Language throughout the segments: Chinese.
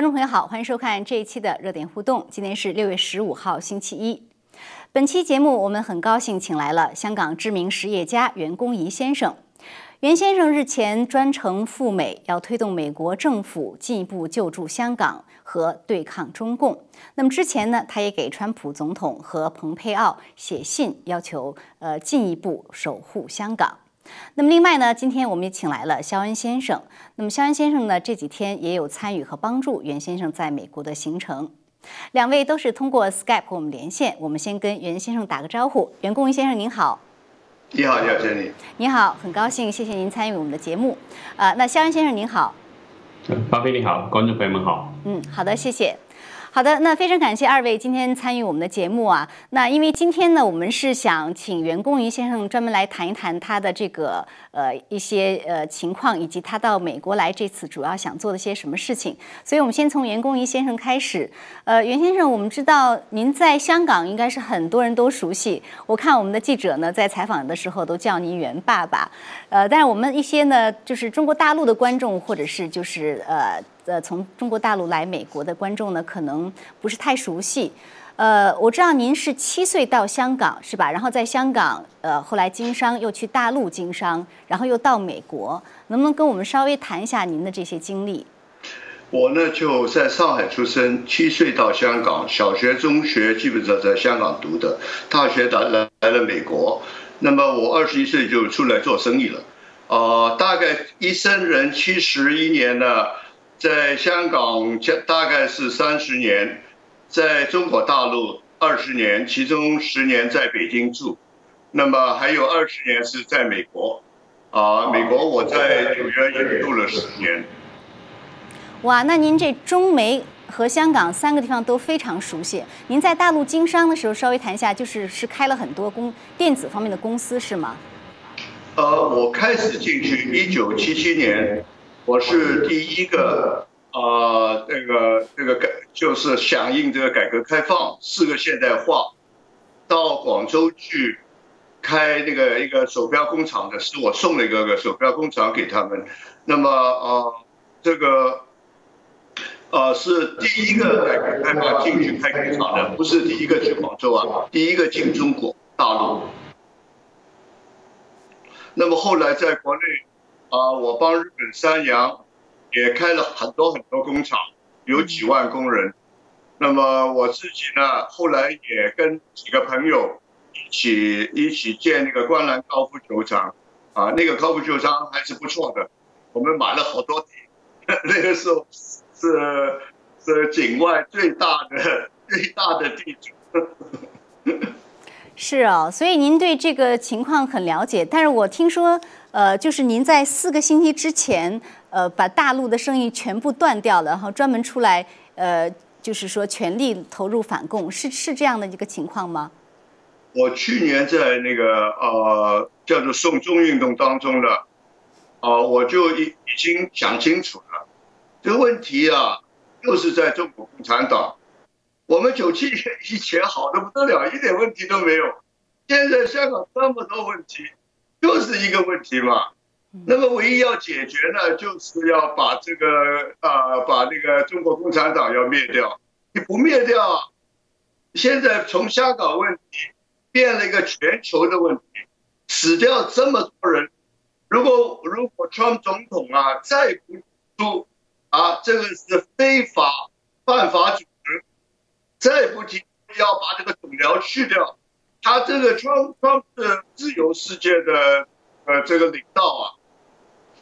观众朋友好，欢迎收看这一期的热点互动。今天是六月十五号，星期一。本期节目我们很高兴请来了香港知名实业家袁公仪先生。袁先生日前专程赴美，要推动美国政府进一步救助香港和对抗中共。那么之前呢，他也给川普总统和蓬佩奥写信，要求呃进一步守护香港。那么另外呢，今天我们也请来了肖恩先生。那么肖恩先生呢，这几天也有参与和帮助袁先生在美国的行程。两位都是通过 Skype 和我们连线。我们先跟袁先生打个招呼，袁公仪先生您好。你好，你好，珍妮。你好，很高兴，谢谢您参与我们的节目。呃，那肖恩先生您好。巴菲你好，观众朋友们好。嗯，好的，谢谢。好的，那非常感谢二位今天参与我们的节目啊。那因为今天呢，我们是想请袁公瑜先生专门来谈一谈他的这个呃一些呃情况，以及他到美国来这次主要想做的些什么事情。所以我们先从袁公瑜先生开始。呃，袁先生，我们知道您在香港应该是很多人都熟悉。我看我们的记者呢在采访的时候都叫您袁爸爸。呃，但是我们一些呢就是中国大陆的观众，或者是就是呃。呃，从中国大陆来美国的观众呢，可能不是太熟悉。呃，我知道您是七岁到香港是吧？然后在香港，呃，后来经商，又去大陆经商，然后又到美国，能不能跟我们稍微谈一下您的这些经历？我呢就在上海出生，七岁到香港，小学、中学基本上在香港读的，大学来来来了美国。那么我二十一岁就出来做生意了，呃，大概一生人七十一年呢。在香港大概是三十年，在中国大陆二十年，其中十年在北京住，那么还有二十年是在美国，啊，美国我在纽约也住了十年。哇，那您这中美和香港三个地方都非常熟悉。您在大陆经商的时候，稍微谈一下，就是是开了很多公电子方面的公司是吗？呃，我开始进去一九七七年。我是第一个啊，那个那个改就是响应这个改革开放，四个现代化，到广州去开那个一个手表工厂的，是我送了一个个手表工厂给他们。那么啊，这个啊是第一个改革开放进去开工厂的，不是第一个去广州啊，第一个进中国大陆。那么后来在国内。啊，我帮日本三洋也开了很多很多工厂，有几万工人。那么我自己呢，后来也跟几个朋友一起一起建那个观澜高尔夫球场，啊，那个高尔夫球场还是不错的。我们买了好多地，那个时候是是境外最大的最大的地主。是哦，所以您对这个情况很了解。但是我听说。呃，就是您在四个星期之前，呃，把大陆的生意全部断掉了，然后专门出来，呃，就是说全力投入反共，是是这样的一个情况吗？我去年在那个呃叫做送中运动当中呢，啊，我就已已经想清楚了，这个问题啊，就是在中国共产党，我们九七年以前好的不得了，一点问题都没有，现在香港这么多问题。就是一个问题嘛，那么唯一要解决呢，就是要把这个啊，把那个中国共产党要灭掉。你不灭掉，现在从香港问题变了一个全球的问题，死掉这么多人。如果如果川总统啊再不出啊，这个是非法犯法组织，再不提要把这个总僚去掉。他这个川川是自由世界的呃这个领导啊，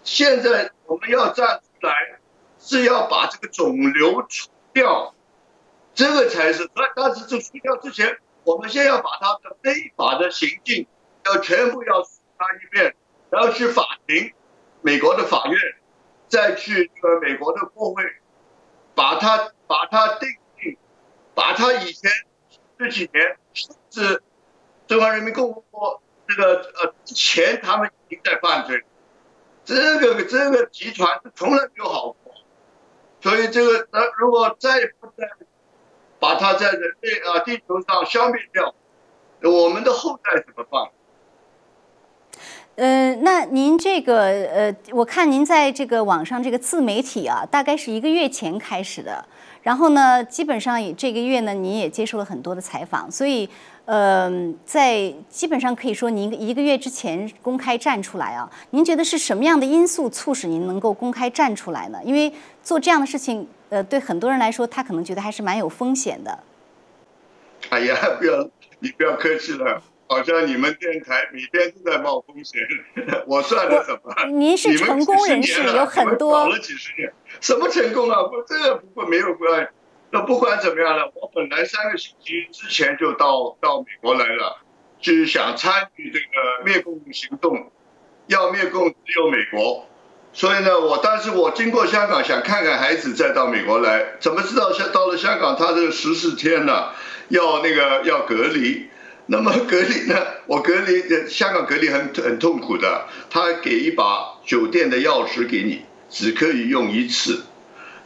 现在我们要站出来，是要把这个肿瘤除掉，这个才是。但但是这除掉之前，我们先要把他的非法的行径要全部要肃他一遍，然后去法庭，美国的法院，再去这个美国的国会，把他把他定性，把他以前这几年甚至。中华人民共和国这个呃，之前他们已经在犯罪，这个这个集团从来没有好过，所以这个呃，如果再不再把它在人类啊地球上消灭掉，我们的后代怎么办？呃，那您这个呃，我看您在这个网上这个自媒体啊，大概是一个月前开始的，然后呢，基本上也这个月呢，您也接受了很多的采访，所以呃，在基本上可以说您一个月之前公开站出来啊，您觉得是什么样的因素促使您能够公开站出来呢？因为做这样的事情，呃，对很多人来说，他可能觉得还是蛮有风险的。哎呀，不要你不要客气了。好像你们电台每天都在冒风险，我算的什么？您是成功人士，有很多搞了几十年，什么成功啊？不，这个不过没有关。那不管怎么样了，我本来三个星期之前就到到美国来了，就是想参与这个灭共行动，要灭共只有美国。所以呢，我但是我经过香港想看看孩子，再到美国来，怎么知道香到了香港，他这个十四天呢，要那个要隔离。那么隔离呢？我隔离，香港隔离很很痛苦的。他给一把酒店的钥匙给你，只可以用一次。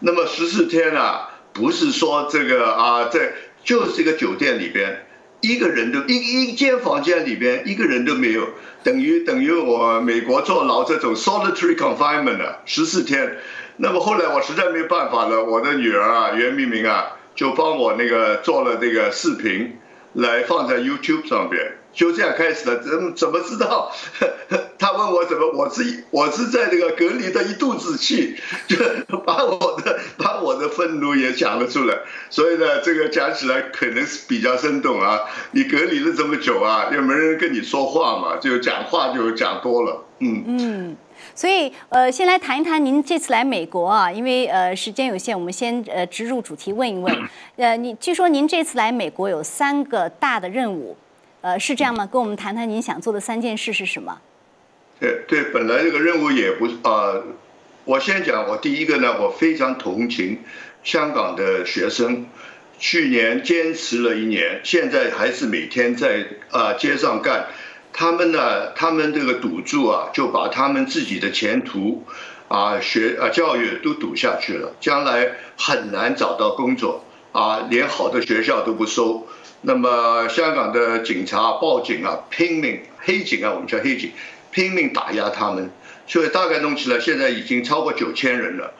那么十四天啊，不是说这个啊，在就是这个酒店里边，一个人都一一间房间里边一个人都没有，等于等于我美国坐牢这种 solitary confinement 啊，十四天。那么后来我实在没办法了，我的女儿啊，袁明明啊，就帮我那个做了这个视频。来放在 YouTube 上边，就这样开始了。怎怎么知道？他问我怎么，我是我是在那个隔离的一肚子气，就 把我的把我的愤怒也讲了出来。所以呢，这个讲起来可能是比较生动啊。你隔离了这么久啊，又没人跟你说话嘛，就讲话就讲多了。嗯嗯。所以，呃，先来谈一谈您这次来美国啊，因为呃时间有限，我们先呃直入主题问一问。呃，你据说您这次来美国有三个大的任务，呃，是这样吗？跟我们谈谈您想做的三件事是什么？对对，本来这个任务也不是啊。我先讲，我第一个呢，我非常同情香港的学生，去年坚持了一年，现在还是每天在啊街上干。他们呢？他们这个赌注啊，就把他们自己的前途，啊学啊教育都赌下去了，将来很难找到工作啊，连好的学校都不收。那么香港的警察、报警啊，拼命黑警啊，我们叫黑警，拼命打压他们。所以大概弄起来，现在已经超过九千人了。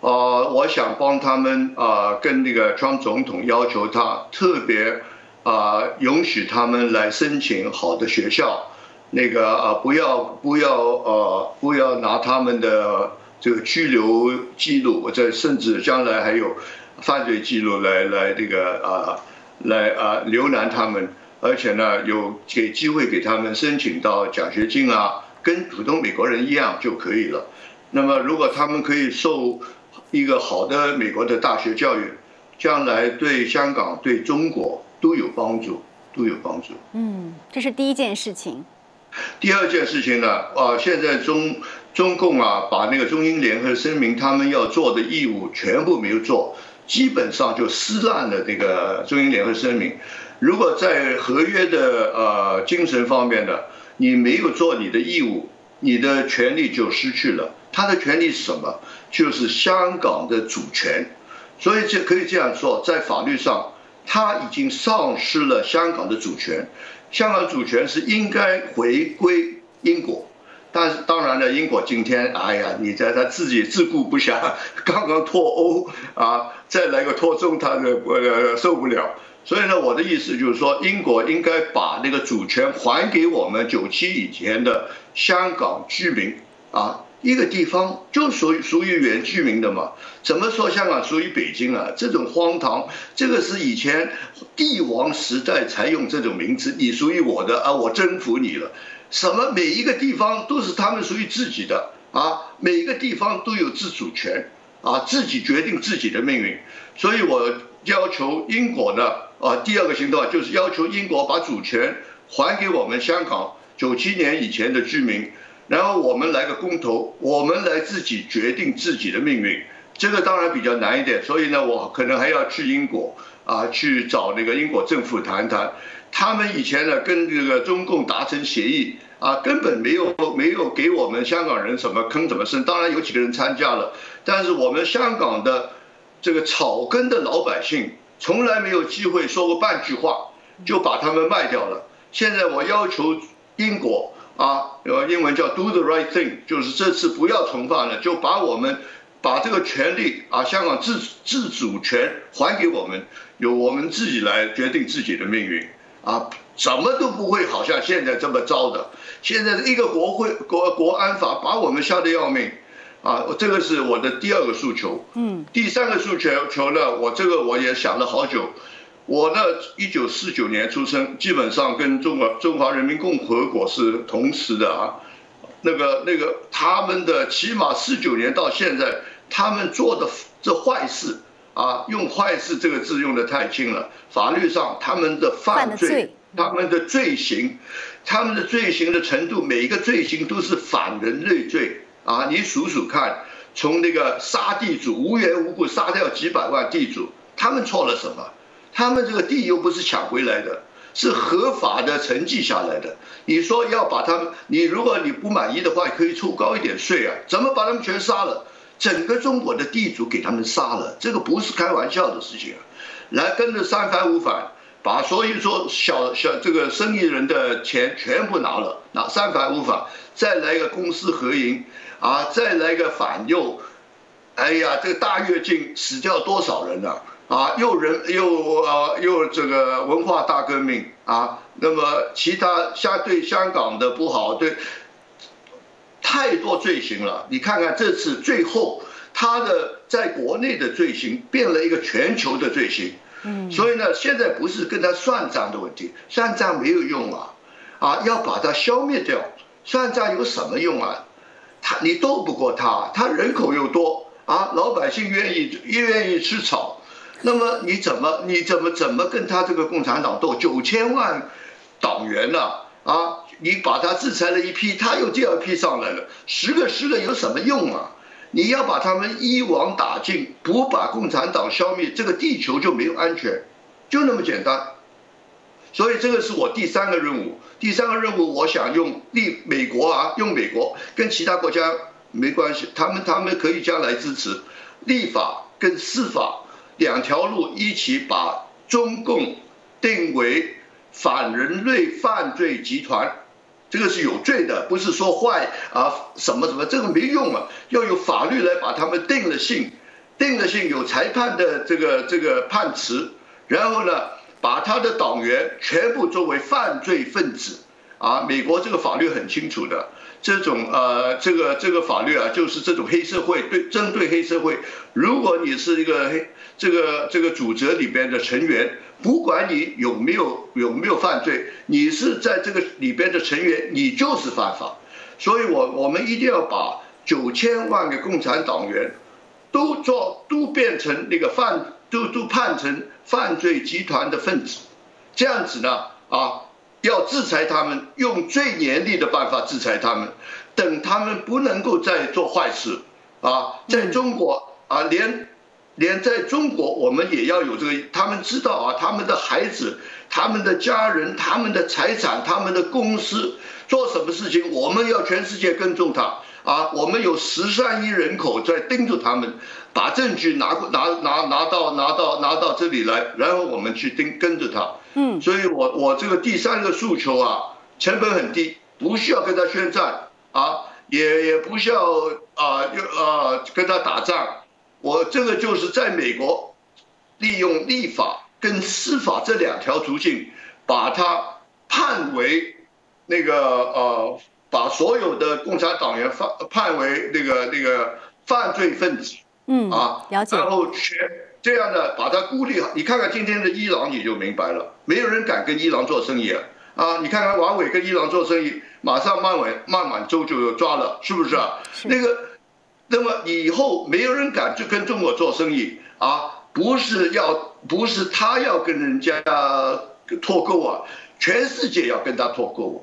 呃，我想帮他们啊，跟那个川总统要求他特别。啊，允许他们来申请好的学校，那个啊，不要不要呃，不要拿他们的这个拘留记录，或者甚至将来还有犯罪记录来来这个啊，来啊留难他们，而且呢，有给机会给他们申请到奖学金啊，跟普通美国人一样就可以了。那么，如果他们可以受一个好的美国的大学教育，将来对香港对中国。都有帮助，都有帮助。嗯，这是第一件事情。第二件事情呢？啊，现在中中共啊，把那个中英联合声明他们要做的义务全部没有做，基本上就撕烂了这个中英联合声明。如果在合约的呃精神方面呢，你没有做你的义务，你的权利就失去了。他的权利是什么？就是香港的主权。所以就可以这样说，在法律上。他已经丧失了香港的主权，香港主权是应该回归英国，但是当然了，英国今天，哎呀，你在他自己自顾不暇，刚刚脱欧啊，再来个脱中，他的呃受不了。所以呢，我的意思就是说，英国应该把那个主权还给我们九七以前的香港居民啊。一个地方就属于属于原居民的嘛？怎么说香港属于北京啊？这种荒唐，这个是以前帝王时代才用这种名词。你属于我的啊，我征服你了。什么每一个地方都是他们属于自己的啊？每一个地方都有自主权啊，自己决定自己的命运。所以我要求英国呢啊，第二个行动就是要求英国把主权还给我们香港九七年以前的居民。然后我们来个公投，我们来自己决定自己的命运，这个当然比较难一点，所以呢，我可能还要去英国啊，去找那个英国政府谈谈。他们以前呢跟这个中共达成协议啊，根本没有没有给我们香港人什么坑怎么深，当然有几个人参加了，但是我们香港的这个草根的老百姓从来没有机会说过半句话，就把他们卖掉了。现在我要求英国。啊，呃，英文叫 do the right thing，就是这次不要重犯了，就把我们把这个权利啊，香港自自主权还给我们，由我们自己来决定自己的命运啊，什么都不会好像现在这么糟的。现在一个国会国国安法把我们吓得要命啊，这个是我的第二个诉求。嗯，第三个诉求求呢，我这个我也想了好久。我呢，一九四九年出生，基本上跟中国中华人民共和国是同时的啊。那个那个，他们的起码四九年到现在，他们做的这坏事啊，用坏事这个字用的太轻了。法律上他们的犯罪，他们的罪行，他们的罪行的程度，每一个罪行都是反人类罪啊。你数数看，从那个杀地主，无缘无故杀掉几百万地主，他们错了什么？他们这个地又不是抢回来的，是合法的承继下来的。你说要把他们，你如果你不满意的话，可以出高一点税啊？怎么把他们全杀了？整个中国的地主给他们杀了，这个不是开玩笑的事情！来跟着三反五反，把所以说小小这个生意人的钱全部拿了，拿三反五反，再来一个公私合营啊，再来一个反右，哎呀，这个大跃进死掉多少人啊？啊，又人又呃又这个文化大革命啊，那么其他相对香港的不好，对太多罪行了。你看看这次最后他的在国内的罪行变了一个全球的罪行，嗯，所以呢，现在不是跟他算账的问题，算账没有用啊，啊，要把它消灭掉，算账有什么用啊？他你斗不过他，他人口又多啊，老百姓愿意愿意吃草。那么你怎么你怎么怎么跟他这个共产党斗？九千万党员呢？啊，你把他制裁了一批，他又第二批上来了，十个十个有什么用啊？你要把他们一网打尽，不把共产党消灭，这个地球就没有安全，就那么简单。所以这个是我第三个任务。第三个任务，我想用立美国啊，用美国跟其他国家没关系，他们他们可以将来支持立法跟司法。两条路一起把中共定为反人类犯罪集团，这个是有罪的，不是说坏啊什么什么，这个没用啊，要有法律来把他们定了性，定了性有裁判的这个这个判词，然后呢，把他的党员全部作为犯罪分子，啊，美国这个法律很清楚的。这种呃，这个这个法律啊，就是这种黑社会对针对黑社会，如果你是一个黑这个这个组织里边的成员，不管你有没有有没有犯罪，你是在这个里边的成员，你就是犯法。所以我我们一定要把九千万个共产党员都做都变成那个犯都都判成犯罪集团的分子，这样子呢啊。要制裁他们，用最严厉的办法制裁他们，等他们不能够再做坏事啊！在中国啊，连连在中国，我们也要有这个。他们知道啊，他们的孩子、他们的家人、他们的财产、他们的公司做什么事情，我们要全世界跟踪他啊！我们有十三亿人口在盯着他们，把证据拿过拿拿拿到拿到拿到这里来，然后我们去盯跟着他。嗯，所以我我这个第三个诉求啊，成本很低，不需要跟他宣战啊，也也不需要啊，又啊跟他打仗，我这个就是在美国利用立法跟司法这两条途径，把他判为那个呃，把所有的共产党员判判为那个那个犯罪分子，嗯啊，了解，然后全。这样的把它孤立好，你看看今天的伊朗你就明白了，没有人敢跟伊朗做生意啊！啊，你看看王伟跟伊朗做生意，马上孟晚孟晚舟就抓了，是不是啊？那个，那么以后没有人敢去跟中国做生意啊！不是要，不是他要跟人家脱钩啊，全世界要跟他脱钩。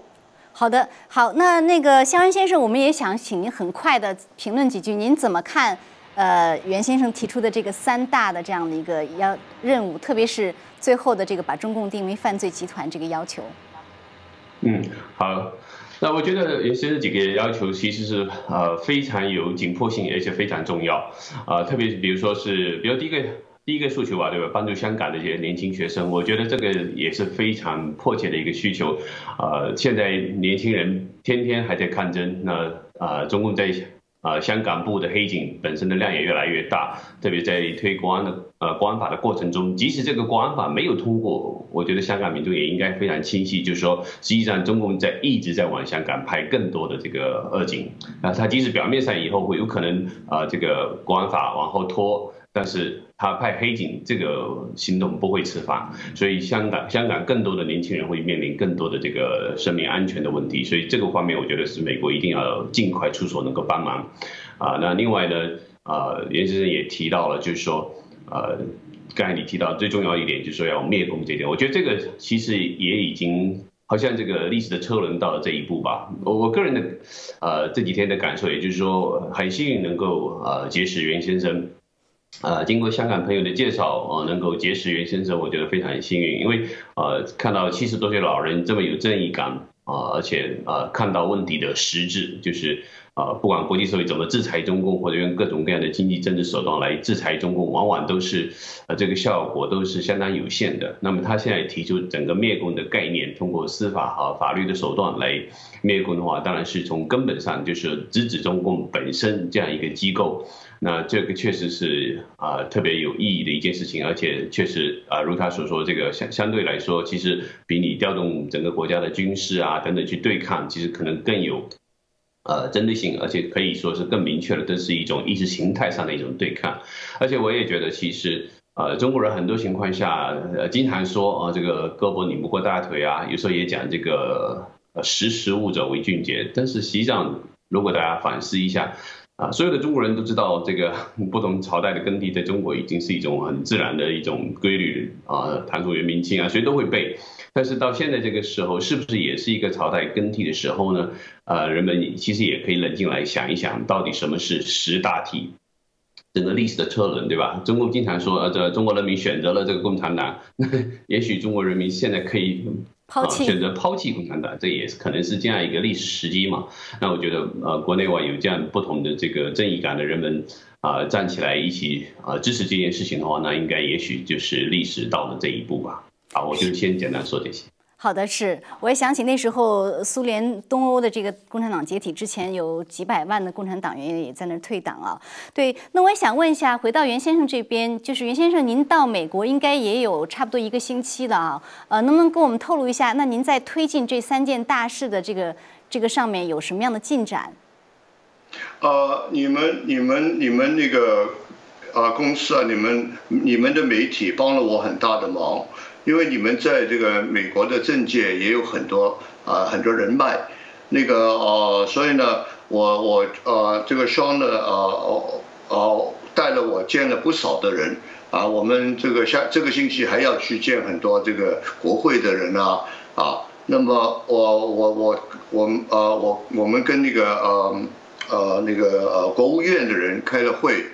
好的，好，那那个肖恩先生，我们也想请您很快的评论几句，您怎么看？呃，袁先生提出的这个三大的这样的一个要任务，特别是最后的这个把中共定为犯罪集团这个要求。嗯，好，那我觉得袁先这几个要求其实是呃非常有紧迫性，而且非常重要。啊，特别是比如说是，比如第一个第一个诉求吧，对吧？帮助香港的一些年轻学生，我觉得这个也是非常迫切的一个需求。呃，现在年轻人天天还在抗争，那啊，中共在。啊，香港部的黑警本身的量也越来越大，特别在推国安的呃国安法的过程中，即使这个国安法没有通过，我觉得香港民众也应该非常清晰，就是说，实际上中共在一直在往香港派更多的这个恶警，啊，他即使表面上以后会有可能啊这个国安法往后拖。但是他派黑警这个行动不会迟发，所以香港香港更多的年轻人会面临更多的这个生命安全的问题，所以这个方面我觉得是美国一定要尽快出手能够帮忙，啊，那另外呢，啊，袁先生也提到了，就是说，呃，刚才你提到最重要一点就是说要灭共这点，我觉得这个其实也已经好像这个历史的车轮到了这一步吧。我我个人的呃这几天的感受，也就是说很幸运能够呃结识袁先生。呃，经过香港朋友的介绍，呃，能够结识袁先生，我觉得非常幸运，因为呃，看到七十多岁老人这么有正义感啊，而且呃，看到问题的实质，就是呃，不管国际社会怎么制裁中共，或者用各种各样的经济政治手段来制裁中共，往往都是呃，这个效果都是相当有限的。那么他现在提出整个灭共的概念，通过司法和法律的手段来灭共的话，当然是从根本上就是直指中共本身这样一个机构。那这个确实是啊特别有意义的一件事情，而且确实啊如他所说，这个相相对来说，其实比你调动整个国家的军事啊等等去对抗，其实可能更有呃针对性，而且可以说是更明确的，这是一种意识形态上的一种对抗。而且我也觉得，其实呃中国人很多情况下呃经常说啊这个胳膊拧不过大腿啊，有时候也讲这个呃识时务者为俊杰，但是实际上如果大家反思一下。啊，所有的中国人都知道，这个 不同朝代的更替在中国已经是一种很自然的一种规律啊。唐宋元明清啊，谁都会背。但是到现在这个时候，是不是也是一个朝代更替的时候呢？呃，人们其实也可以冷静来想一想，到底什么是十大题？整个历史的车轮，对吧？中共经常说，呃，这中国人民选择了这个共产党，也许中国人民现在可以。选择抛弃共产党，这也是可能是这样一个历史时机嘛？那我觉得，呃，国内外有这样不同的这个正义感的人们啊，站起来一起啊支持这件事情的话，那应该也许就是历史到了这一步吧。好，我就先简单说这些。好的，是，我也想起那时候苏联东欧的这个共产党解体之前，有几百万的共产党员也在那儿退党啊。对，那我也想问一下，回到袁先生这边，就是袁先生，您到美国应该也有差不多一个星期了啊，呃，能不能跟我们透露一下，那您在推进这三件大事的这个这个上面有什么样的进展？呃，你们、你们、你们那个啊公司啊，你们、你们的媒体帮了我很大的忙。因为你们在这个美国的政界也有很多啊很多人脉，那个呃，所以呢，我我呃这个双呢呃呃带了我见了不少的人啊，我们这个下这个星期还要去见很多这个国会的人啊啊，那么我我我我呃我我们跟那个呃呃那个呃国务院的人开了会，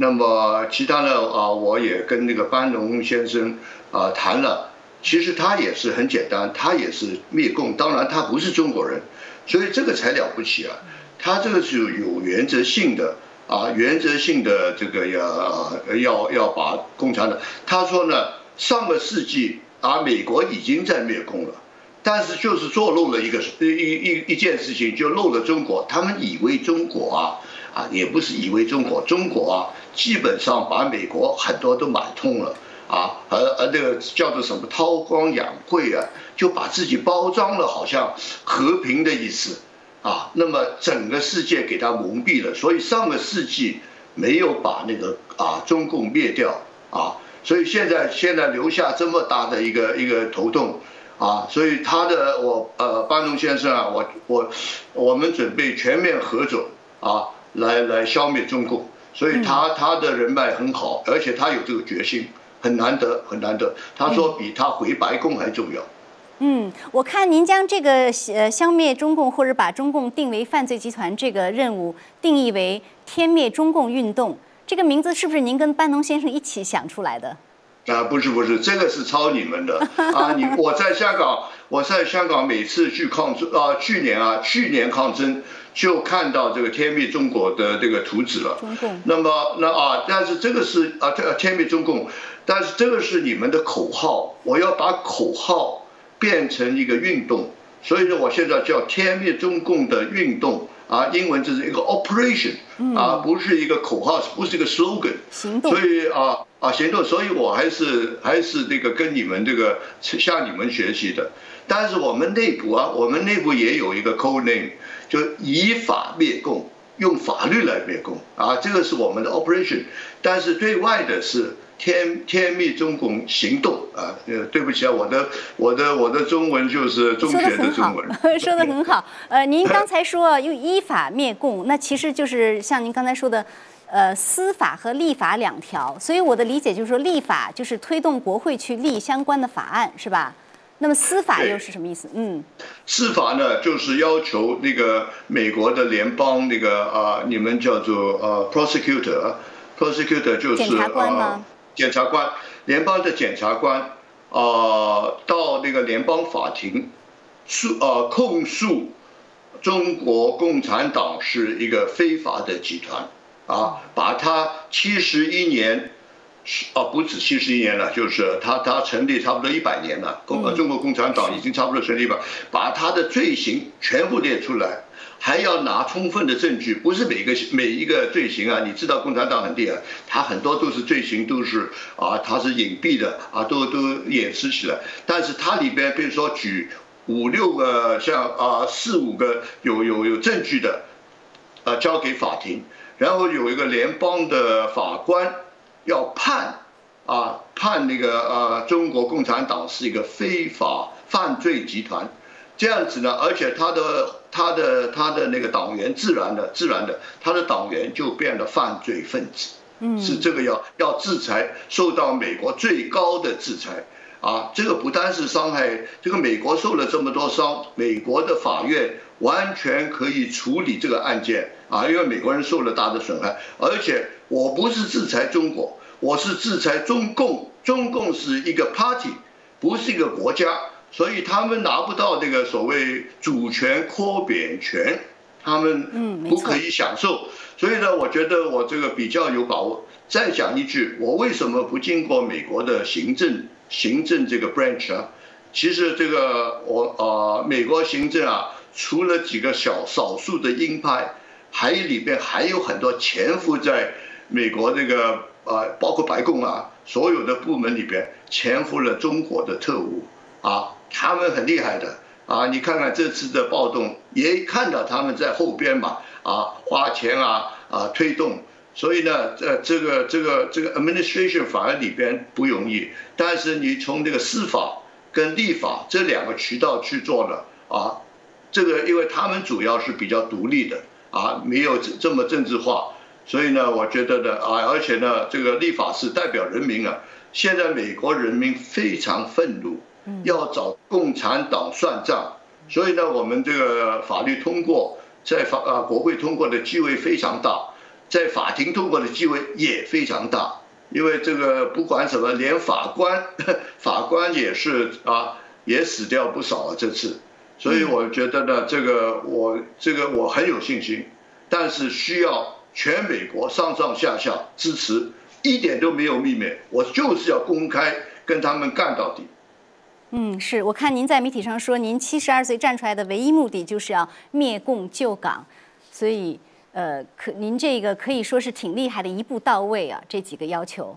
那么其他的啊我也跟那个班农先生。啊，谈了，其实他也是很简单，他也是灭共，当然他不是中国人，所以这个才了不起啊。他这个是有原则性的啊，原则性的这个要要要把共产党。他说呢，上个世纪啊，美国已经在灭共了，但是就是做漏了一个一一一件事情，就漏了中国。他们以为中国啊啊，也不是以为中国，中国啊，基本上把美国很多都买通了。啊，而而这个叫做什么韬光养晦啊，就把自己包装了，好像和平的意思啊。那么整个世界给他蒙蔽了，所以上个世纪没有把那个啊中共灭掉啊，所以现在现在留下这么大的一个一个头痛啊，所以他的我呃班农先生啊，我我我们准备全面合作啊，来来消灭中共，所以他他的人脉很好，而且他有这个决心。很难得，很难得。他说比他回白宫还重要。嗯，我看您将这个呃消灭中共或者把中共定为犯罪集团这个任务定义为“天灭中共运动”，这个名字是不是您跟班农先生一起想出来的？啊，不是不是，这个是抄你们的 啊！你我在香港，我在香港每次去抗争啊，去年啊，去年抗争就看到这个天灭中国的这个图纸了。中共。那么那啊，但是这个是啊，天天灭中共，但是这个是你们的口号，我要把口号变成一个运动，所以说，我现在叫天灭中共的运动。啊，英文这是一个 operation，啊，不是一个口号，不是一个 slogan，行动。所以啊啊，行动，所以我还是还是这个跟你们这个向你们学习的。但是我们内部啊，我们内部也有一个 code name，就以法灭共，用法律来灭共啊，这个是我们的 operation。但是对外的是。天天密中共行动啊，呃，对不起啊，我的我的我的中文就是中学的中文。说的很好，呃，您刚才说用依法灭共，那其实就是像您刚才说的，呃，司法和立法两条。所以我的理解就是说，立法就是推动国会去立相关的法案，是吧？那么司法又是什么意思？嗯，司法呢，就是要求那个美国的联邦那个啊，你们叫做呃 prosecutor，prosecutor 就是检察官吗？检察官，联邦的检察官，啊，到那个联邦法庭诉呃控诉中国共产党是一个非法的集团，啊，把他七十一年，啊不止七十一年了，就是他他成立差不多一百年了，共中国共产党已经差不多成立吧，把他的罪行全部列出来。还要拿充分的证据，不是每个每一个罪行啊，你知道共产党很厉害，他很多都是罪行都是啊，他是隐蔽的啊，都都掩饰起来。但是它里边比如说举五六个像啊四五个有有有证据的，啊交给法庭，然后有一个联邦的法官要判啊判那个呃中国共产党是一个非法犯罪集团。这样子呢，而且他的他的他的那个党员自然的自然的，他的党员就变了犯罪分子，嗯，是这个要要制裁，受到美国最高的制裁啊！这个不单是伤害，这个美国受了这么多伤，美国的法院完全可以处理这个案件啊，因为美国人受了大的损害，而且我不是制裁中国，我是制裁中共，中共是一个 party，不是一个国家。所以他们拿不到这个所谓主权扩扁权，他们不可以享受。所以呢，我觉得我这个比较有把握。再讲一句，我为什么不经过美国的行政行政这个 branch 啊？其实这个我啊，美国行政啊，除了几个小少数的鹰派，还有里边还有很多潜伏在美国这个呃，包括白宫啊，所有的部门里边潜伏了中国的特务啊。他们很厉害的啊！你看看这次的暴动，也看到他们在后边嘛啊，花钱啊啊推动。所以呢，这这个这个这个 administration 反而里边不容易。但是你从这个司法跟立法这两个渠道去做了啊，这个因为他们主要是比较独立的啊，没有这这么政治化。所以呢，我觉得呢啊，而且呢，这个立法是代表人民啊。现在美国人民非常愤怒。要找共产党算账，所以呢，我们这个法律通过，在法啊国会通过的机会非常大，在法庭通过的机会也非常大，因为这个不管什么，连法官 法官也是啊，也死掉不少啊这次，所以我觉得呢，这个我这个我很有信心，但是需要全美国上上下下支持，一点都没有秘密，我就是要公开跟他们干到底。嗯，是我看您在媒体上说，您七十二岁站出来的唯一目的就是要灭共救港，所以呃，可您这个可以说是挺厉害的，一步到位啊，这几个要求。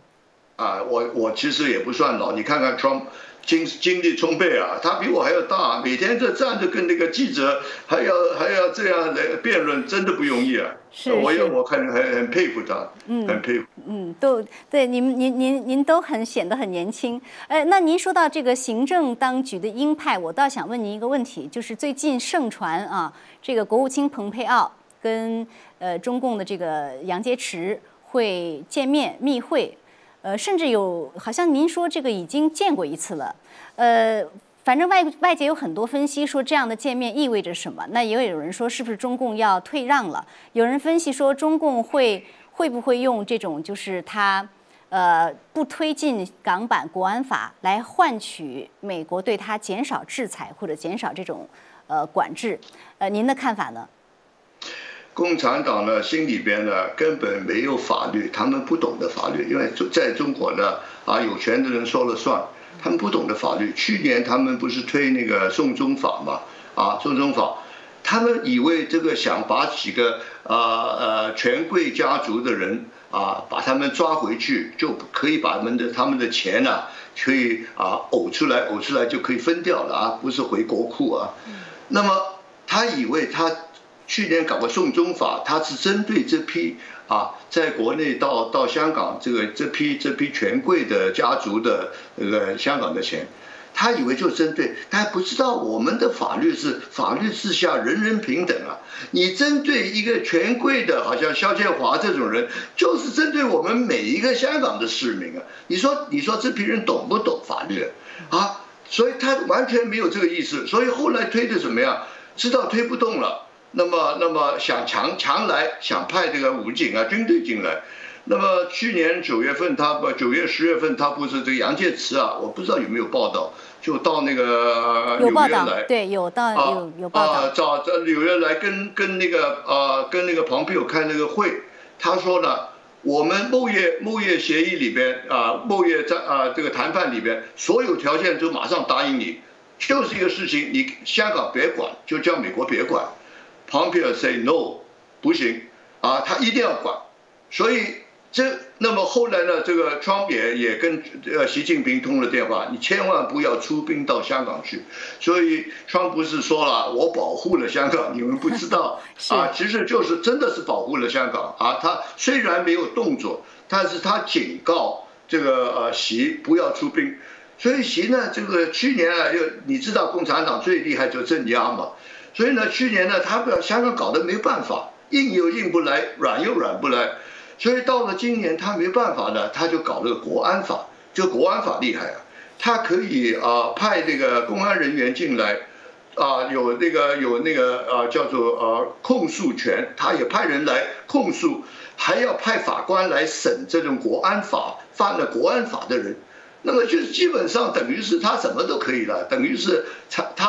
啊，我我其实也不算老，你看看 Trump 精精力充沛啊，他比我还要大，每天这站着跟那个记者还要还要这样来辩论，真的不容易啊。是，我也我看很很佩服他，嗯，很佩服。嗯，都对，您您您您都很显得很年轻。哎，那您说到这个行政当局的鹰派，我倒想问您一个问题，就是最近盛传啊，这个国务卿蓬佩奥跟呃中共的这个杨洁篪会见面密会。呃，甚至有好像您说这个已经见过一次了，呃，反正外外界有很多分析说这样的见面意味着什么。那也有人说是不是中共要退让了？有人分析说中共会会不会用这种就是他呃，不推进港版国安法来换取美国对他减少制裁或者减少这种呃管制，呃，您的看法呢？共产党呢心里边呢根本没有法律，他们不懂得法律，因为在中国呢啊有权的人说了算，他们不懂得法律。去年他们不是推那个送中法嘛啊送中法，他们以为这个想把几个啊呃权贵家族的人啊把他们抓回去，就可以把他们的他们的钱呢可以啊呕出来呕出来就可以分掉了啊，不是回国库啊。那么他以为他。去年搞个送中法，他是针对这批啊，在国内到到香港这个这批这批权贵的家族的那个香港的钱，他以为就针对，他不知道我们的法律是法律之下人人平等啊。你针对一个权贵的，好像肖建华这种人，就是针对我们每一个香港的市民啊。你说你说这批人懂不懂法律啊？所以他完全没有这个意思，所以后来推的怎么样？知道推不动了。那么，那么想强强来，想派这个武警啊、军队进来。那么去年九月份，他不九月十月份，他不是这个杨洁篪啊？我不知道有没有报道，就到那个纽约来，对，有到有有报道。啊，找到纽约来跟跟那个啊，跟那个庞培友开那个会。他说呢，我们贸易贸易协议里边啊，贸易在啊这个谈判里边，所有条件都马上答应你，就是一个事情，你香港别管，就叫美国别管。庞皮尔 say no，不行，啊，他一定要管，所以这那么后来呢，这个川也也跟呃习近平通了电话，你千万不要出兵到香港去，所以川不是说了，我保护了香港，你们不知道 啊，其实就是真的是保护了香港啊，他虽然没有动作，但是他警告这个呃习不要出兵，所以习呢，这个去年啊，又你知道共产党最厉害就镇压嘛。所以呢，去年呢，他把香港搞得没办法，硬又硬不来，软又软不来，所以到了今年他没办法呢，他就搞了个国安法。这国安法厉害啊，他可以啊派这个公安人员进来，啊有那个有那个啊叫做呃控诉权，他也派人来控诉，还要派法官来审这种国安法犯了国安法的人，那么就是基本上等于是他什么都可以了，等于是他他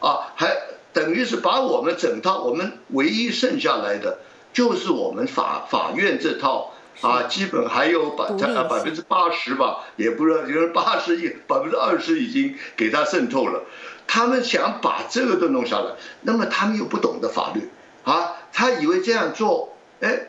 啊还。等于是把我们整套，我们唯一剩下来的就是我们法法院这套啊，基本还有百啊百分之八十吧，也不知道，就是八十亿百分之二十已经给他渗透了。他们想把这个都弄下来，那么他们又不懂得法律啊，他以为这样做，哎，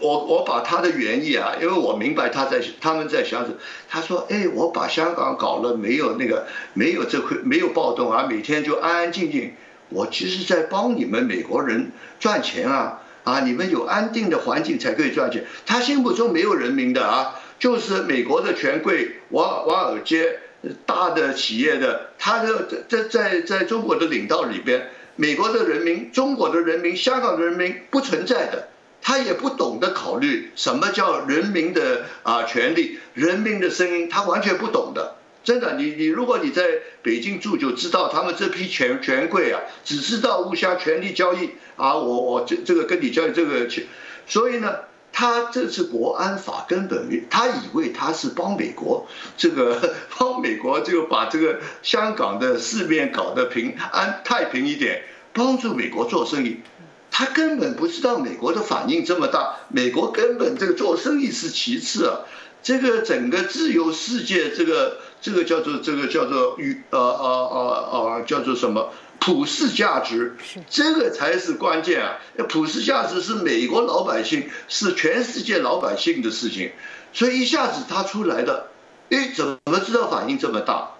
我我把他的原意啊，因为我明白他在他们在想什么。他说，哎，我把香港搞了没有那个没有这块没有暴动啊，每天就安安静静。我其实在帮你们美国人赚钱啊啊！你们有安定的环境才可以赚钱。他心目中没有人民的啊，就是美国的权贵、瓦瓦尔街大的企业的，他的在在在中国的领导里边，美国的人民、中国的人民、香港的人民不存在的，他也不懂得考虑什么叫人民的啊权利、人民的声音，他完全不懂的。真的，你你如果你在北京住，就知道他们这批权权贵啊，只知道互相权力交易啊，我我这这个跟你交易这个钱，所以呢，他这次国安法根本没，他以为他是帮美国这个 帮美国这个把这个香港的市面搞得平安太平一点，帮助美国做生意，他根本不知道美国的反应这么大，美国根本这个做生意是其次啊，这个整个自由世界这个。这个叫做这个叫做与呃呃呃呃叫做什么普世价值，这个才是关键啊！普世价值是美国老百姓，是全世界老百姓的事情，所以一下子他出来的，哎，怎么知道反应这么大？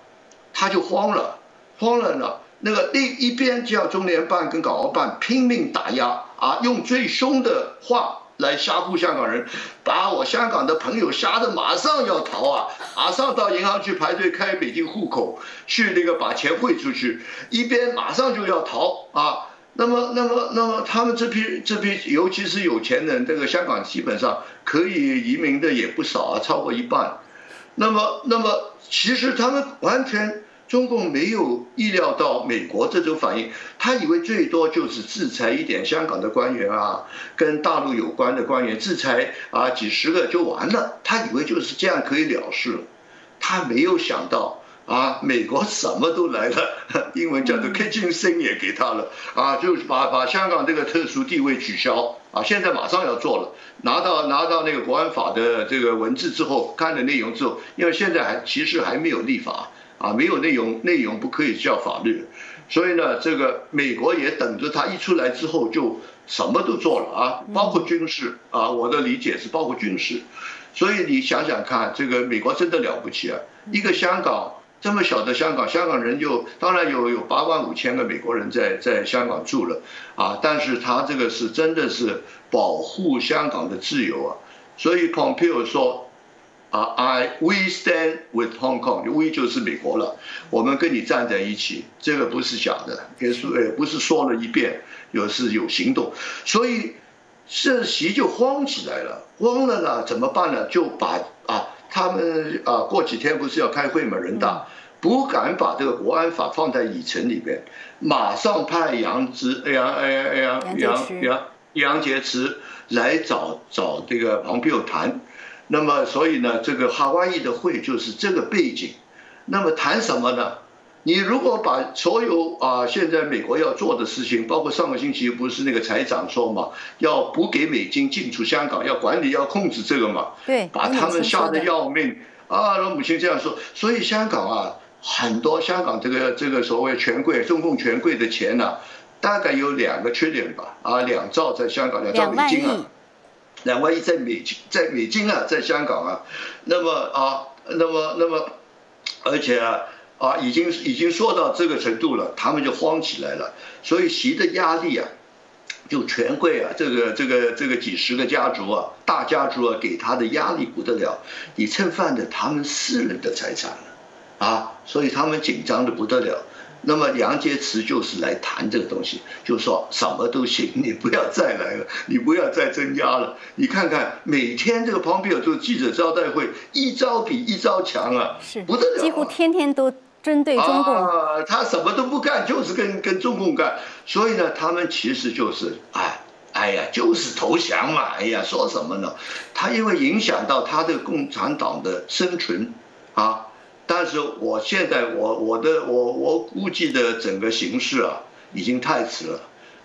他就慌了，慌了呢。那个另一边叫中联办跟港澳办拼命打压啊，用最凶的话。来吓唬香港人，把我香港的朋友吓得马上要逃啊，马上到银行去排队开北京户口，去那个把钱汇出去，一边马上就要逃啊。那么，那么，那么他们这批这批，尤其是有钱人，这个香港基本上可以移民的也不少啊，超过一半。那么，那么其实他们完全。中共没有意料到美国这种反应，他以为最多就是制裁一点香港的官员啊，跟大陆有关的官员，制裁啊几十个就完了，他以为就是这样可以了事了，他没有想到。啊，美国什么都来了，英文叫做 kitchen sink 也给他了啊，就是把把香港这个特殊地位取消啊，现在马上要做了，拿到拿到那个国安法的这个文字之后，看了内容之后，因为现在还其实还没有立法啊，没有内容内容不可以叫法律，所以呢，这个美国也等着他一出来之后就什么都做了啊，包括军事啊，我的理解是包括军事，所以你想想看，这个美国真的了不起啊，一个香港。这么小的香港，香港人就当然有有八万五千个美国人在在香港住了啊，但是他这个是真的是保护香港的自由啊，所以 Pompeo 说啊，I we stand with Hong Kong，we 就是美国了，我们跟你站在一起，这个不是假的，也是也不是说了一遍，有是有行动，所以这席就慌起来了，慌了呢怎么办呢？就把啊。他们啊，过几天不是要开会嘛？人大不敢把这个国安法放在议程里边，马上派杨之杨哎呀杨杨杨杨洁篪来找找这个庞培友谈。那么，所以呢，这个哈瓦伊的会就是这个背景。那么谈什么呢？你如果把所有啊，现在美国要做的事情，包括上个星期不是那个财长说嘛，要补给美金进出香港，要管理要控制这个嘛，对，把他们吓得要命啊！老母亲这样说，所以香港啊，很多香港这个这个所谓权贵、中共权贵的钱呢，大概有两个缺点吧，啊，两兆在香港，两兆美金啊，两万亿在美金，在美金啊，在香港啊，那么啊，那么那么，而且啊。啊，已经已经说到这个程度了，他们就慌起来了。所以习的压力啊，就权贵啊，这个这个这个几十个家族啊，大家族啊，给他的压力不得了。你蹭犯的他们私人的财产了，啊，所以他们紧张的不得了。那么杨洁篪就是来谈这个东西，就说什么都行，你不要再来了，你不要再增加了。你看看每天这个蓬佩奥做记者招待会，一招比一招强啊，是不得了，几乎天天都。针对中共啊，他什么都不干，就是跟跟中共干，所以呢，他们其实就是哎哎呀，就是投降嘛，哎呀，说什么呢？他因为影响到他的共产党的生存啊，但是我现在我我的我我估计的整个形势啊，已经太迟了，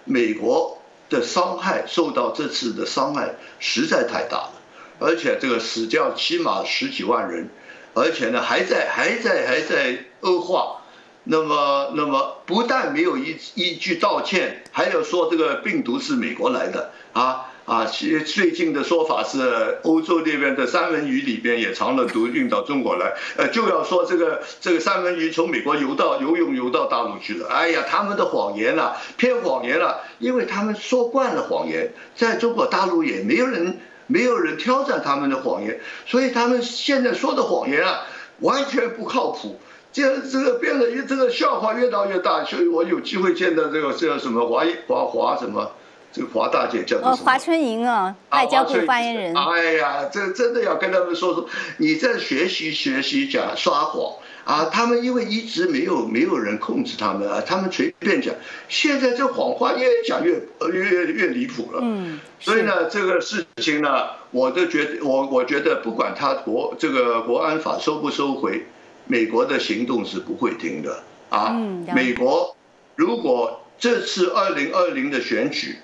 美国的伤害受到这次的伤害实在太大了，而且这个死掉起码十几万人。而且呢，还在还在还在恶化，那么那么不但没有一一句道歉，还要说这个病毒是美国来的啊啊！最最近的说法是欧洲那边的三文鱼里边也藏了毒，运到中国来，呃，就要说这个这个三文鱼从美国游到游泳游到大陆去了。哎呀，他们的谎言啊，骗谎言了，因为他们说惯了谎言，在中国大陆也没有人。没有人挑战他们的谎言，所以他们现在说的谎言啊，完全不靠谱。这这个变得越这个笑话越闹越大。所以我有机会见到这个叫什么华华华什么，这个华大姐叫什么？华春莹啊，外交部发言人。哎呀，这真的要跟他们说说，你在学习学习讲撒谎。啊，他们因为一直没有没有人控制他们啊，他们随便讲，现在这谎话越讲越越越越离谱了。嗯，所以呢，这个事情呢，我都觉得，我我觉得不管他国这个国安法收不收回，美国的行动是不会停的啊。美国如果这次二零二零的选举，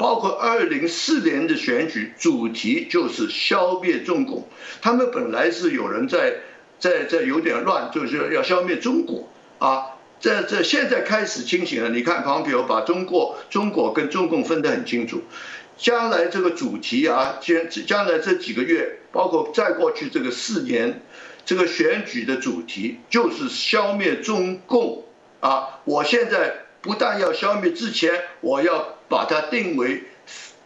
包括二零四年的选举，主题就是消灭中共，他们本来是有人在。在这有点乱，就是要消灭中国啊！这这现在开始清醒了。你看，庞皮欧把中国、中国跟中共分得很清楚。将来这个主题啊，将将来这几个月，包括再过去这个四年，这个选举的主题就是消灭中共啊！我现在不但要消灭之前，我要把它定为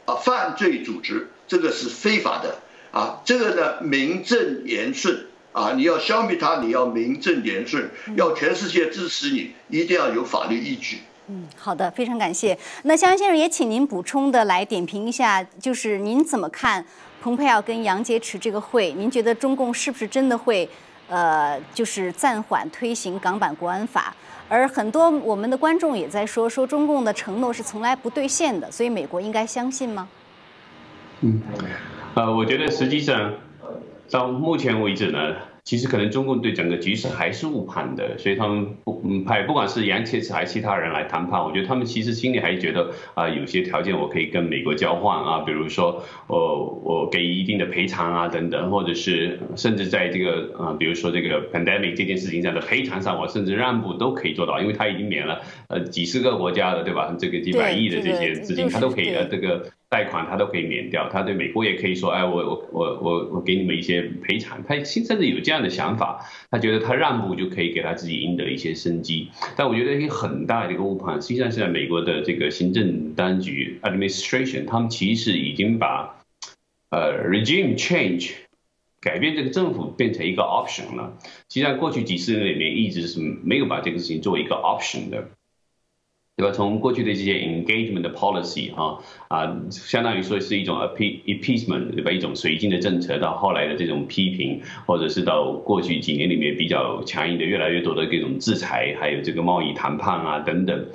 啊犯罪组织，这个是非法的啊！这个呢，名正言顺。啊！你要消灭它，你要名正言顺，要全世界支持你，一定要有法律依据。嗯，好的，非常感谢。那肖先生也请您补充的来点评一下，就是您怎么看蓬佩奥跟杨洁篪这个会？您觉得中共是不是真的会呃，就是暂缓推行港版国安法。而很多我们的观众也在说，说中共的承诺是从来不兑现的，所以美国应该相信吗？嗯，呃，我觉得实际上到目前为止呢。其实可能中共对整个局势还是误判的，所以他们不嗯派不管是杨洁篪还是其他人来谈判，我觉得他们其实心里还是觉得啊，有些条件我可以跟美国交换啊，比如说我我给一定的赔偿啊等等，或者是甚至在这个啊，比如说这个 pandemic 这件事情上的赔偿上，我甚至让步都可以做到，因为他已经免了呃几十个国家的对吧？这个几百亿的这些资金，他都可以呃这个。贷款他都可以免掉，他对美国也可以说，哎，我我我我我给你们一些赔偿，他甚至有这样的想法，他觉得他让步就可以给他自己赢得一些生机。但我觉得一个很大的一个误判，实际上是在美国的这个行政当局 administration，他们其实已经把呃 regime change 改变这个政府变成一个 option 了。实际上过去几十年里面一直是没有把这个事情作为一个 option 的。对吧？从过去的这些 engagement 的 policy 哈啊，相当于说是一种 appeasement 对吧？一种绥靖的政策，到后来的这种批评，或者是到过去几年里面比较强硬的越来越多的这种制裁，还有这个贸易谈判啊等等。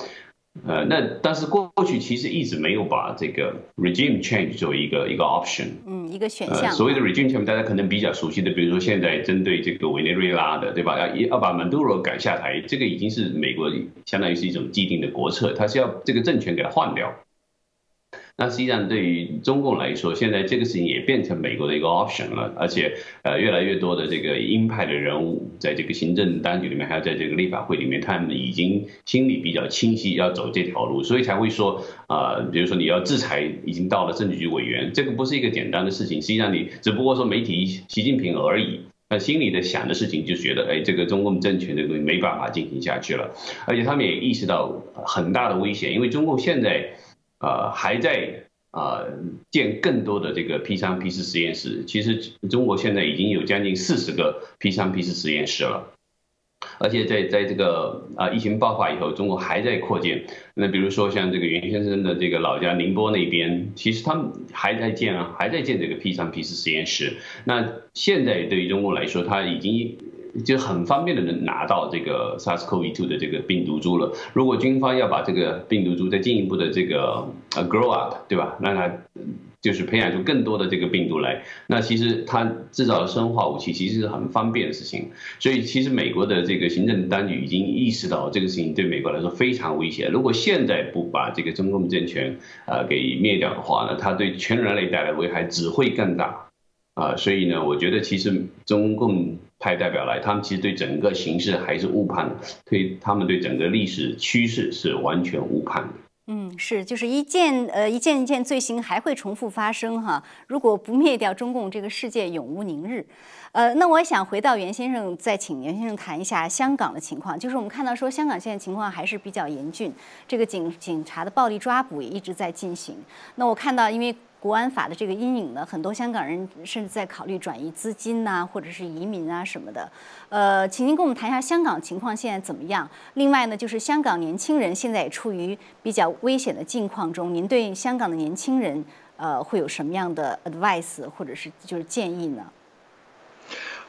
呃，那但是过过去其实一直没有把这个 regime change 作为一个一个 option，嗯，一个选项。所谓的 regime change，大家可能比较熟悉的，比如说现在针对这个委内瑞拉的，对吧？要要把曼杜罗赶下台，这个已经是美国相当于是一种既定的国策，它是要这个政权给它换掉。那实际上对于中共来说，现在这个事情也变成美国的一个 option 了，而且呃越来越多的这个鹰派的人物在这个行政当局里面，还有在这个立法会里面，他们已经心里比较清晰要走这条路，所以才会说啊，比如说你要制裁已经到了政治局委员，这个不是一个简单的事情，实际上你只不过说媒体习近平而已，那心里的想的事情就觉得哎，这个中共政权这个东西没办法进行下去了，而且他们也意识到很大的危险，因为中共现在。呃，还在啊建更多的这个 P 三 P 四实验室。其实中国现在已经有将近四十个 P 三 P 四实验室了，而且在在这个啊疫情爆发以后，中国还在扩建。那比如说像这个袁先生的这个老家宁波那边，其实他们还在建啊，还在建这个 P 三 P 四实验室。那现在对于中国来说，他已经。就很方便的能拿到这个 SARS-CoV-2 的这个病毒株了。如果军方要把这个病毒株再进一步的这个呃 grow up，对吧？让它就是培养出更多的这个病毒来，那其实它制造生化武器其实是很方便的事情。所以其实美国的这个行政当局已经意识到这个事情对美国来说非常危险。如果现在不把这个中共政权呃给灭掉的话呢，它对全人类带来的危害只会更大。啊，所以呢，我觉得其实中共派代表来，他们其实对整个形势还是误判的，对他们对整个历史趋势是完全误判的。嗯，是，就是一件呃一件一件罪行还会重复发生哈。如果不灭掉中共，这个世界永无宁日。呃，那我想回到袁先生，再请袁先生谈一下香港的情况。就是我们看到说，香港现在情况还是比较严峻，这个警警察的暴力抓捕也一直在进行。那我看到，因为国安法的这个阴影呢，很多香港人甚至在考虑转移资金呐，或者是移民啊什么的。呃，请您跟我们谈一下香港情况现在怎么样？另外呢，就是香港年轻人现在也处于比较危险的境况中，您对香港的年轻人呃会有什么样的 advice 或者是就是建议呢？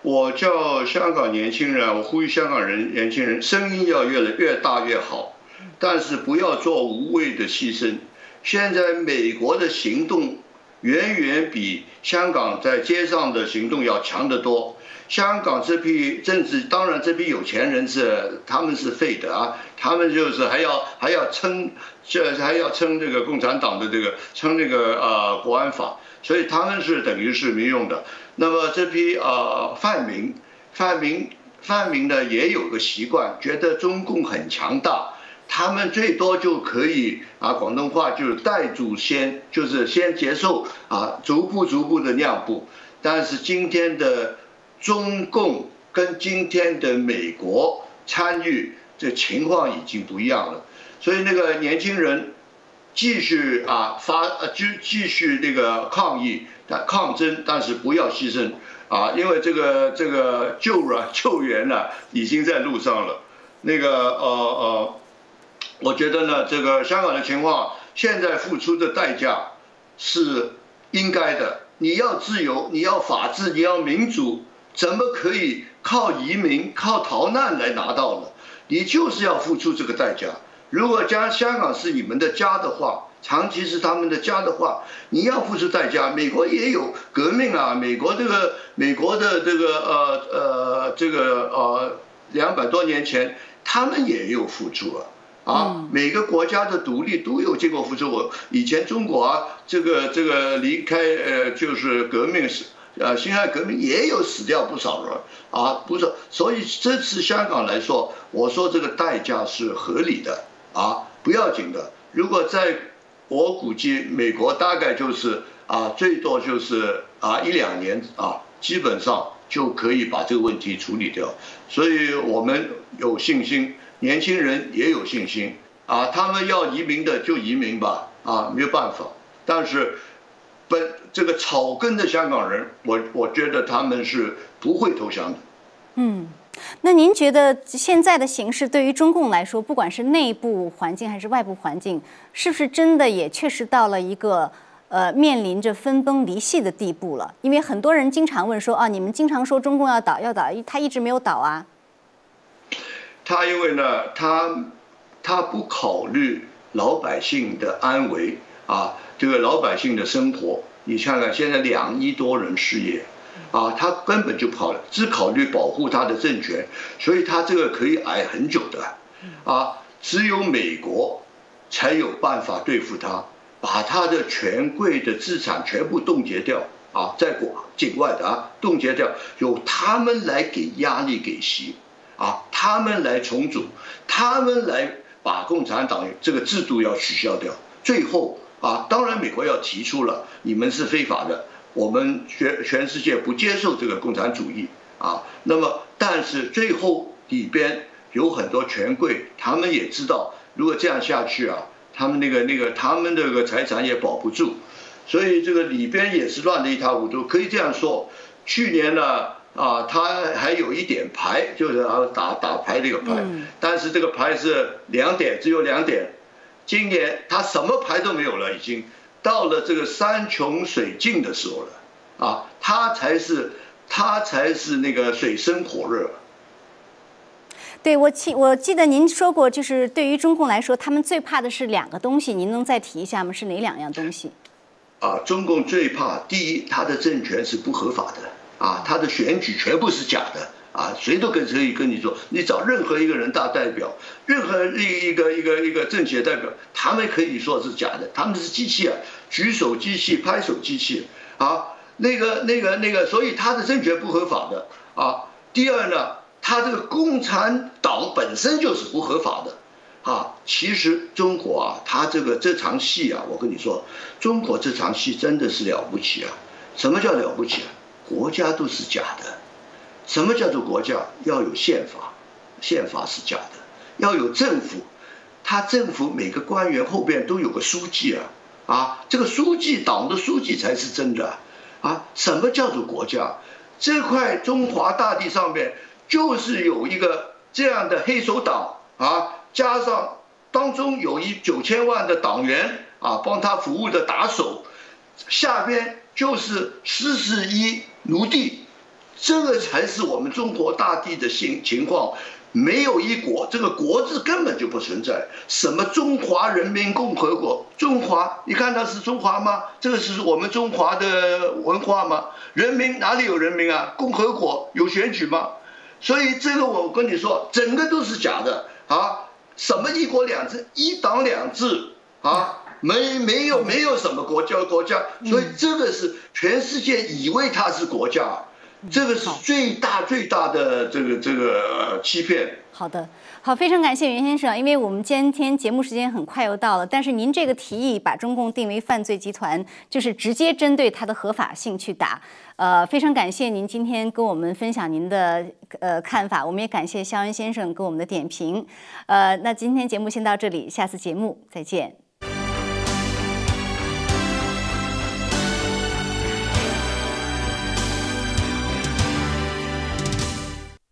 我叫香港年轻人，我呼吁香港人年轻人声音要越来越大越好，但是不要做无谓的牺牲。现在美国的行动远远比香港在街上的行动要强得多。香港这批政治，当然这批有钱人是他们是废的啊，他们就是还要还要撑，这还要撑这个共产党的这个撑这个呃国安法，所以他们是等于是民用的。那么这批呃泛民，泛民泛民呢也有个习惯，觉得中共很强大。他们最多就可以啊，广东话就是代祖先，就是先接受啊，逐步逐步的让步。但是今天的中共跟今天的美国参与，这情况已经不一样了。所以那个年轻人继续啊发呃继继续那个抗议、抗争，但是不要牺牲啊，因为这个这个救了救援呢已经在路上了。那个呃呃。我觉得呢，这个香港的情况现在付出的代价是应该的。你要自由，你要法治，你要民主，怎么可以靠移民、靠逃难来拿到了，你就是要付出这个代价。如果将香港是你们的家的话，长期是他们的家的话，你要付出代价。美国也有革命啊，美国这个美国的这个呃呃这个呃两百多年前，他们也有付出啊。啊，每个国家的独立都有经过付出。我以前中国啊，这个这个离开呃就是革命是呃辛亥革命也有死掉不少人啊，不是。所以这次香港来说，我说这个代价是合理的啊，不要紧的。如果在我估计美国大概就是啊，最多就是啊一两年啊，基本上就可以把这个问题处理掉。所以我们有信心。年轻人也有信心啊，他们要移民的就移民吧啊，没有办法。但是本这个草根的香港人，我我觉得他们是不会投降的。嗯，那您觉得现在的形势对于中共来说，不管是内部环境还是外部环境，是不是真的也确实到了一个呃面临着分崩离析的地步了？因为很多人经常问说啊，你们经常说中共要倒要倒，他一直没有倒啊。他因为呢，他他不考虑老百姓的安危啊，这个老百姓的生活，你看看现在两亿多人失业，啊，他根本就不考虑，只考虑保护他的政权，所以他这个可以挨很久的，啊，只有美国才有办法对付他，把他的权贵的资产全部冻结掉啊，在国境外的啊冻结掉，由他们来给压力给习。啊，他们来重组，他们来把共产党这个制度要取消掉。最后啊，当然美国要提出了，你们是非法的，我们全全世界不接受这个共产主义啊。那么，但是最后里边有很多权贵，他们也知道，如果这样下去啊，他们那个那个他们这个财产也保不住，所以这个里边也是乱的一塌糊涂。可以这样说，去年呢。啊，他还有一点牌，就是啊打打牌这个牌，但是这个牌是两点，只有两点。今年他什么牌都没有了，已经到了这个山穷水尽的时候了。啊，他才是他才是那个水深火热。对我记我记得您说过，就是对于中共来说，他们最怕的是两个东西，您能再提一下吗？是哪两样东西？啊，中共最怕第一，他的政权是不合法的。啊，他的选举全部是假的啊！谁都跟可以跟你说，你找任何一个人大代表，任何一一个一个一个政协代表，他们可以说是假的，他们是机器啊，举手机器、拍手机器啊，那个那个那个，所以他的政权不合法的啊。第二呢，他这个共产党本身就是不合法的啊。其实中国啊，他这个这场戏啊，我跟你说，中国这场戏真的是了不起啊！什么叫了不起啊？国家都是假的，什么叫做国家？要有宪法，宪法是假的；要有政府，他政府每个官员后边都有个书记啊，啊，这个书记党的书记才是真的啊。什么叫做国家？这块中华大地上面就是有一个这样的黑手党啊，加上当中有一九千万的党员啊，帮他服务的打手，下边就是十四亿。奴隶，这个才是我们中国大地的情情况。没有一国，这个国字根本就不存在。什么中华人民共和国？中华，你看它是中华吗？这个是我们中华的文化吗？人民哪里有人民啊？共和国有选举吗？所以这个我跟你说，整个都是假的啊！什么一国两制、一党两制啊？没没有没有什么国家国家，所以这个是全世界以为它是国家，这个是最大最大的这个这个欺骗。好的，好，非常感谢袁先生，因为我们今天节目时间很快又到了，但是您这个提议把中共定为犯罪集团，就是直接针对它的合法性去打。呃，非常感谢您今天跟我们分享您的呃看法，我们也感谢肖恩先生给我们的点评。呃，那今天节目先到这里，下次节目再见。